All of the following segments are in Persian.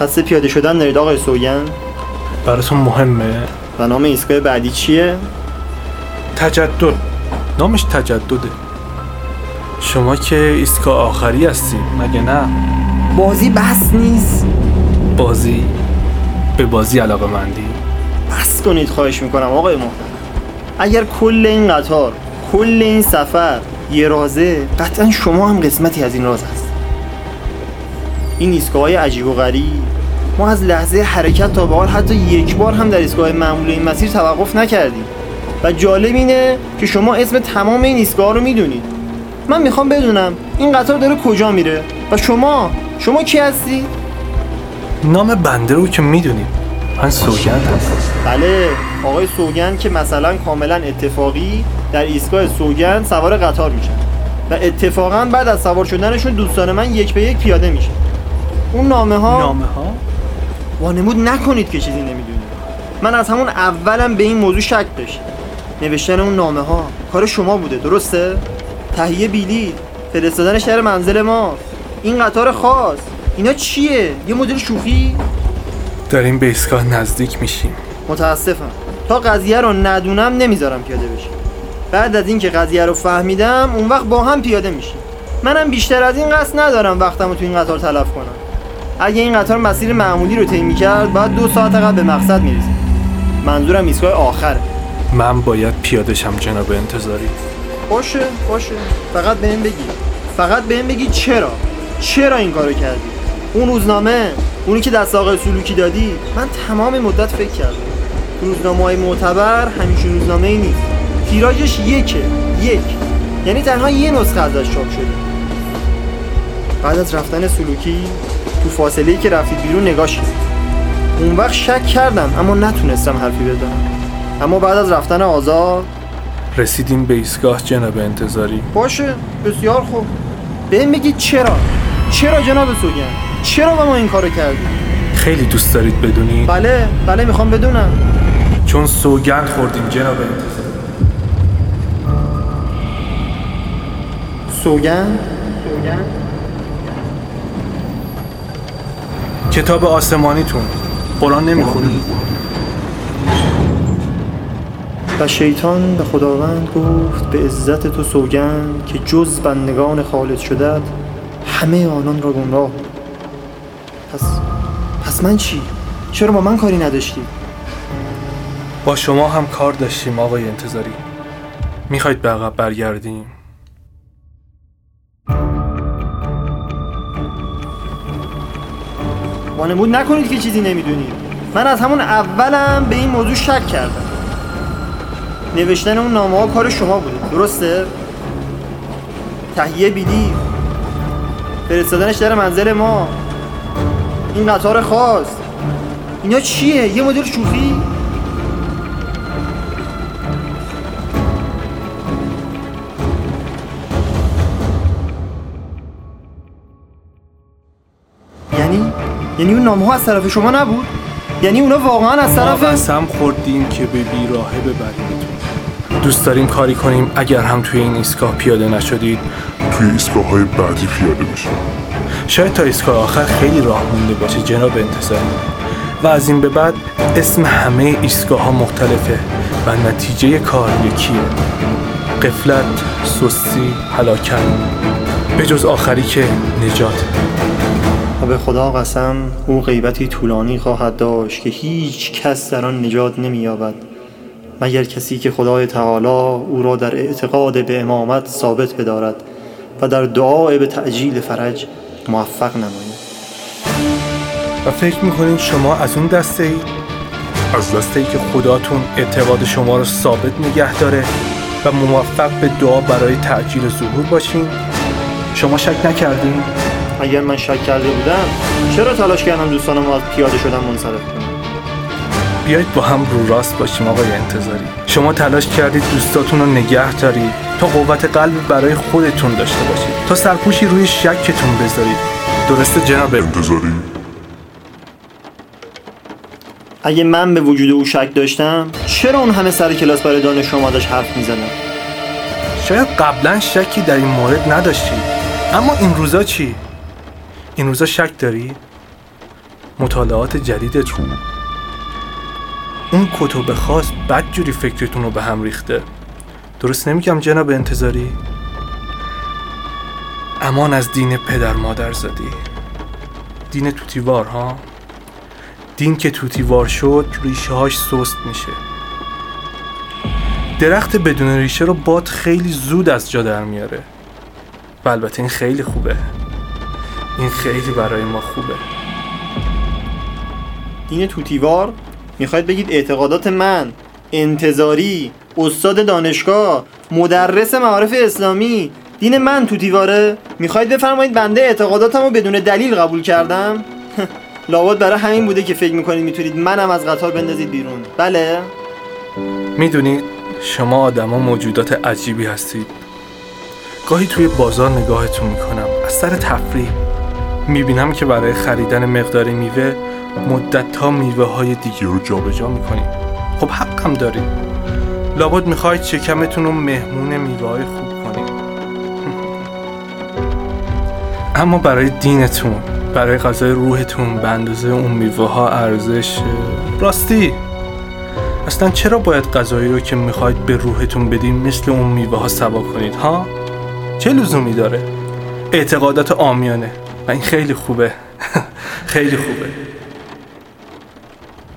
قصد پیاده شدن دارید آقای سوگن براتون مهمه. و نام ایستگاه بعدی چیه؟ تجدد. نامش تجدده. شما که ایستگاه آخری هستی مگه نه؟ بازی بس نیست. بازی به بازی علاقه مندی. بس کنید خواهش می‌کنم آقای محترم. اگر کل این قطار کل این سفر یه رازه قطعا شما هم قسمتی از این راز هست. این ایستگاه های عجیب و غریب. ما از لحظه حرکت تا به حال حتی یک بار هم در ایستگاه معمول این مسیر توقف نکردیم. و جالب اینه که شما اسم تمام این ایستگاه رو می‌دونید. من می‌خوام بدونم این قطار داره کجا میره و شما شما کی هستی؟ نام بنده رو که می‌دونیم. من سوگند هستم. بله آقای سوگند که مثلا کاملا اتفاقی در ایستگاه سوگند سوار قطار میشن و اتفاقا بعد از سوار شدنشون دوستان من یک به یک پیاده میشن. اون نامه ها نامه ها وانمود نکنید که چیزی نمی‌دونید. من از همون اولم به این موضوع شک داشتم. نوشتن اون نامه ها کار شما بوده درسته؟ تهیه بیلی فرستادن شهر منزل ما این قطار خاص اینا چیه؟ یه مدل شوخی؟ داریم به ایستگاه نزدیک میشیم. متاسفم. تا قضیه رو ندونم نمی‌ذارم پیاده بشیم بعد از اینکه قضیه رو فهمیدم اون وقت با هم پیاده میشیم. منم بیشتر از این قصد ندارم وقتم رو تو این قطار تلف کنم. اگه این قطار مسیر معمولی رو طی می‌کرد باید دو ساعت قبل به مقصد می‌رسید منظورم ایستگاه آخره من باید پیاده شم جناب انتظاری. باشه باشه. فقط بهم بگی. فقط بهم بگی چرا؟ چرا این کارو کردی؟ اون روزنامه اونی که دست آقای سلوکی دادی من تمام مدت فکر کردم. روزنامه های معتبر همیشه روزنامه ای نیست. تیراژش یکه یک. یعنی تنها یه نسخه ازش چاپ شده. بعد از رفتن سلوکی تو فاصله ای که رفتید بیرون نگاش کرد. اون وقت شک کردم اما نتونستم حرفی بزنم. اما بعد از رفتن آزاد رسیدیم به ایستگاه جناب انتظاری. باشه بسیار خوب. بهم بگید چرا؟ چرا جناب سوگن چرا با ما این کارو کردی؟ خیلی دوست دارید بدونید؟ بله بله می‌خوام بدونم. چون سوگند خوردیم جناب انتظاری. سوگن سوگن کتاب آسمانیتون. قرآن نمی‌خونید و شیطان به خداوند گفت به عزت تو سوگند که جز بندگان خالد شدت همه آنان را گمراه. پس پس من چی؟ چرا با من کاری نداشتی؟ با شما هم کار داشتیم آقای انتظاری. می‌خواید به عقب برگردیم؟ وانمود نکنید که چیزی نمی‌دونید من از همون اولم به این موضوع شک کردم نوشتن اون نامه ها کار شما بوده درسته؟ تهیه بیلی فرستادنش در منزل ما این قطار خاص اینا چیه؟ یه مدل شوخی؟ یعنی اون نامه ها از طرف شما نبود؟ یعنی اونا واقعا از ما طرف قسم خوردیم که به بیراهه ببریمتون دوست داریم کاری کنیم؟ اگر هم توی این ایستگاه پیاده نشدید. توی ایستگاه های بعدی پیاده بشیم شاید تا ایستگاه آخر خیلی راه مونده باشه جناب انتظاری و از این به بعد اسم همه ایستگاه ها مختلفه و نتیجه کار یکیه. قفلت، سستی، هلاکت. به جز آخری که نجات. به خدا قسم او غیبتی طولانی خواهد داشت که هیچ کس در آن نجات نمییابد مگر کسی که خدای تعالی او را در اعتقاد به امامت ثابت بدارد و در دعای به تعجیل فرج موفق نماید و فکر می‌کنین شما از اون دسته ای؟ از دسته ای که خداتون اعتقاد شما رو ثابت نگه داره و موفق به دعا برای تعجیل ظهور باشین؟ شما شک نکردین؟ اگر من شک کرده بودم چرا تلاش کردم دوستانم رو از پیاده شدن منصرف کنم؟ بیایید با هم رو راست باشیم آقای انتظاری. شما تلاش کردید دوستاتون رو نگه دارید. تا قوت قلب برای خودتون داشته باشید. تا سرپوشی روی شکتون بذارید. درسته جناب؟ انتظاری. اگه من به وجود او شک داشتم چرا اون همه سر کلاس برای دانش آموزش حرف می‌زدم شاید قبلا شکی در این مورد نداشتید. اما این روزا چی؟ این روزا شک دارید؟ مطالعات جدیدتون. اون کتب خاص بدجوری فکرتون رو به هم ریخته. درست نمیگم جناب انتظاری؟ امان از دین پدر مادر زدی. دین توتیوار ها؟ دین که توتیوار شد ریشه هاش سست میشه. درخت بدون ریشه رو باد خیلی زود از جا در میاره. و البته این خیلی خوبه. این خیلی برای ما خوبه. دین توتیوار. می‌خواید بگید اعتقادات من انتظاری استاد دانشگاه مدرس معارف اسلامی دین من توتیواره؟ می‌خواید بفرمایید بنده اعتقاداتم رو بدون دلیل قبول کردم؟ لابد برای همین بوده که فکر می‌کنید می‌تونید منم از قطار بندازید بیرون. بله؟ می‌دونید شما آدما موجودات عجیبی هستید. گاهی توی بازار نگاهتون می‌کنم از سر تفریح. می‌بینم که برای خریدن مقداری میوه مدت تا میوه های دیگه رو جابجا می‌کنید خب حقم دارید لابد می‌خواید شکمتون رو مهمون میوه های خوب کنید اما برای دینتون برای غذای روحتون به اندازه اون میوه ها ارزش راستی. اصلا چرا باید غذایی رو که می‌خواید به روحتون بدین مثل اون میوه ها سوا کنید ها؟ چه لزومی داره؟ اعتقادات آمیانه و این خیلی خوبه. خیلی خوبه.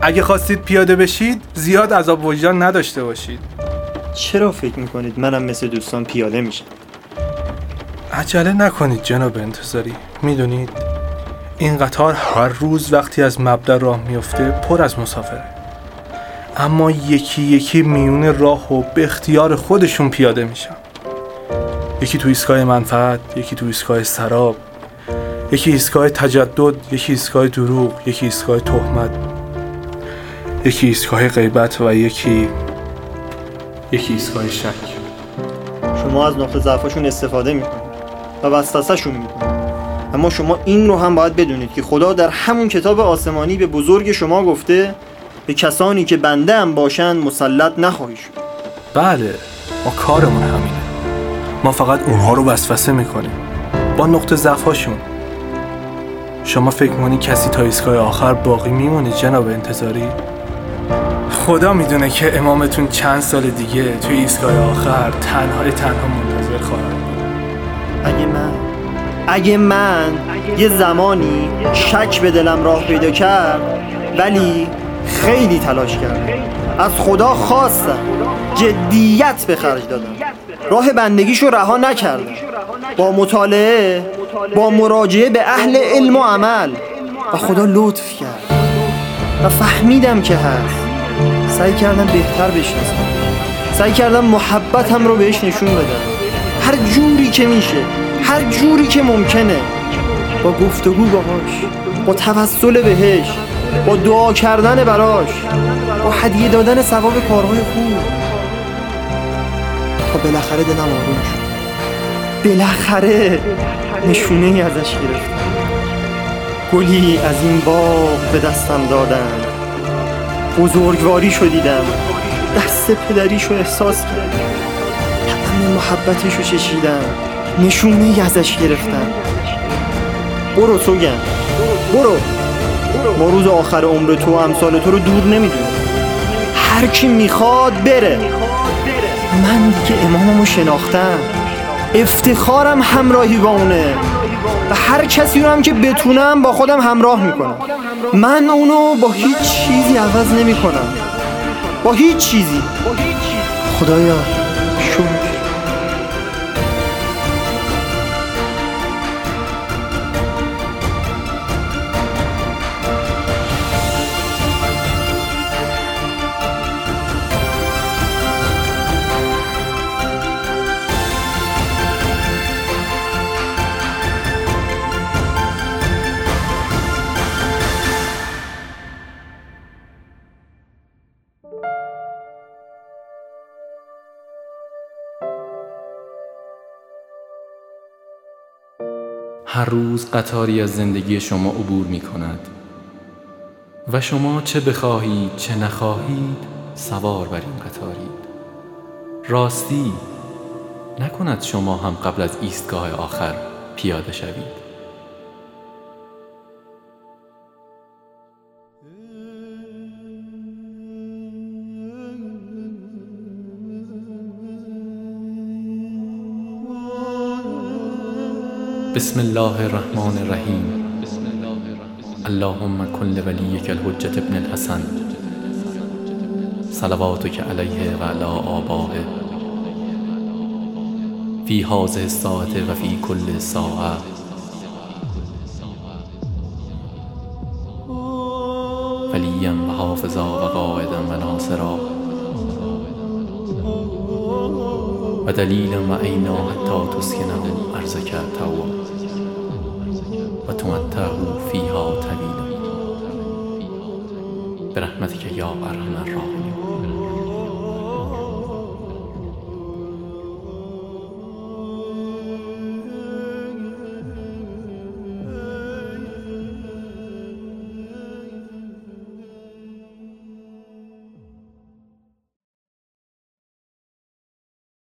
اگه خواستید پیاده بشید زیاد عذاب وجدان نداشته باشید. چرا فکر می‌کنید منم مثل دوستان پیاده میشم؟ عجله نکنید جناب انتظاری. می‌دونید این قطار هر روز وقتی از مبدا راه میفته پر از مسافره. اما یکی یکی میون راه و به اختیار خودشون پیاده میشن. یکی تو ایستگاه منفعت یکی تو ایستگاه سراب. یکی ایستگاه تجدد یکی ایستگاه دروغ یکی ایستگاه تهمت. یکی ایستگاه غیبت و یکی یکی ایستگاه شک. شما از نقطه ضعفشون استفاده می‌کنید و وسوسهشون می‌کنید. اما شما این رو هم باید بدونید که خدا در همون کتاب آسمانی به بزرگ شما گفته به کسانی که بنده هم باشند مسلط نخواهی شد. بله ما کارمون همینه. ما فقط اونها رو وسوسه می‌کنیم. با نقطه ضعفاشون شما فکر می‌کنی کسی تا ایستگاه آخر باقی میمونه جناب انتظاری؟ خدا می‌دونه که امامتون چند سال دیگه توی ایستگاه آخر تنهای تنها منتظر خواهد. اگه من اگه من یه زمانی شک به دلم راه پیدا کرد ولی خیلی تلاش کردم. از خدا خواستم جدیت به خرج دادم. راه بندگیشو رها نکردم. با مطالعه با مراجعه به اهل علم و عمل. و خدا لطف کرد. و فهمیدم که هست. سعی کردم بهتر بشناسم. سعی کردم محبتم رو بهش نشون بدم. هر جوری که میشه هر جوری که ممکنه. با گفتگو باهاش با توسل بهش با دعا کردن براش با هدیه دادن ثواب کارهای خوب. تا بالاخره دلم آروم شد. بالاخره نشونه ای ازش گرفتم. گلی از این باغ به دستم دادن بزرگواری شدیدم دست پدریشو احساس کردم. طعم محبتشو چشیدم. نشونه ای ازش گرفتم. برو سوگن. برو. ما روز آخر عمر تو و امثال تو رو دور نمی‌دونم هر کی می‌خواد بره. من دیگه اماممو شناختم. افتخارم همراهی با اونه. و هر کسی رو هم که بتونم با خودم همراه می‌کنم. من اونو با هیچ چیزی عوض نمی‌کنم. با هیچ چیزی. خدایا شکر. هر روز قطاری از زندگی شما عبور می کند. و شما چه بخواهید چه نخواهید سوار بر این قطارید. راستی نکند شما هم قبل از ایستگاه آخر پیاده شوید. بسم الله الرحمن الرحیم. اللهم کن لولیک الحجة ابن الحسن. صلواتك علیه و علی آبائه فی هذه الساعة و فی کل ساعه ولیا و حافظا و قائدا و ناصرا. و دلیلا و عینا حتی تسکنه ارزک توا و تمتعه فیها طویلا. برحمتك یا ارحم الراحمین.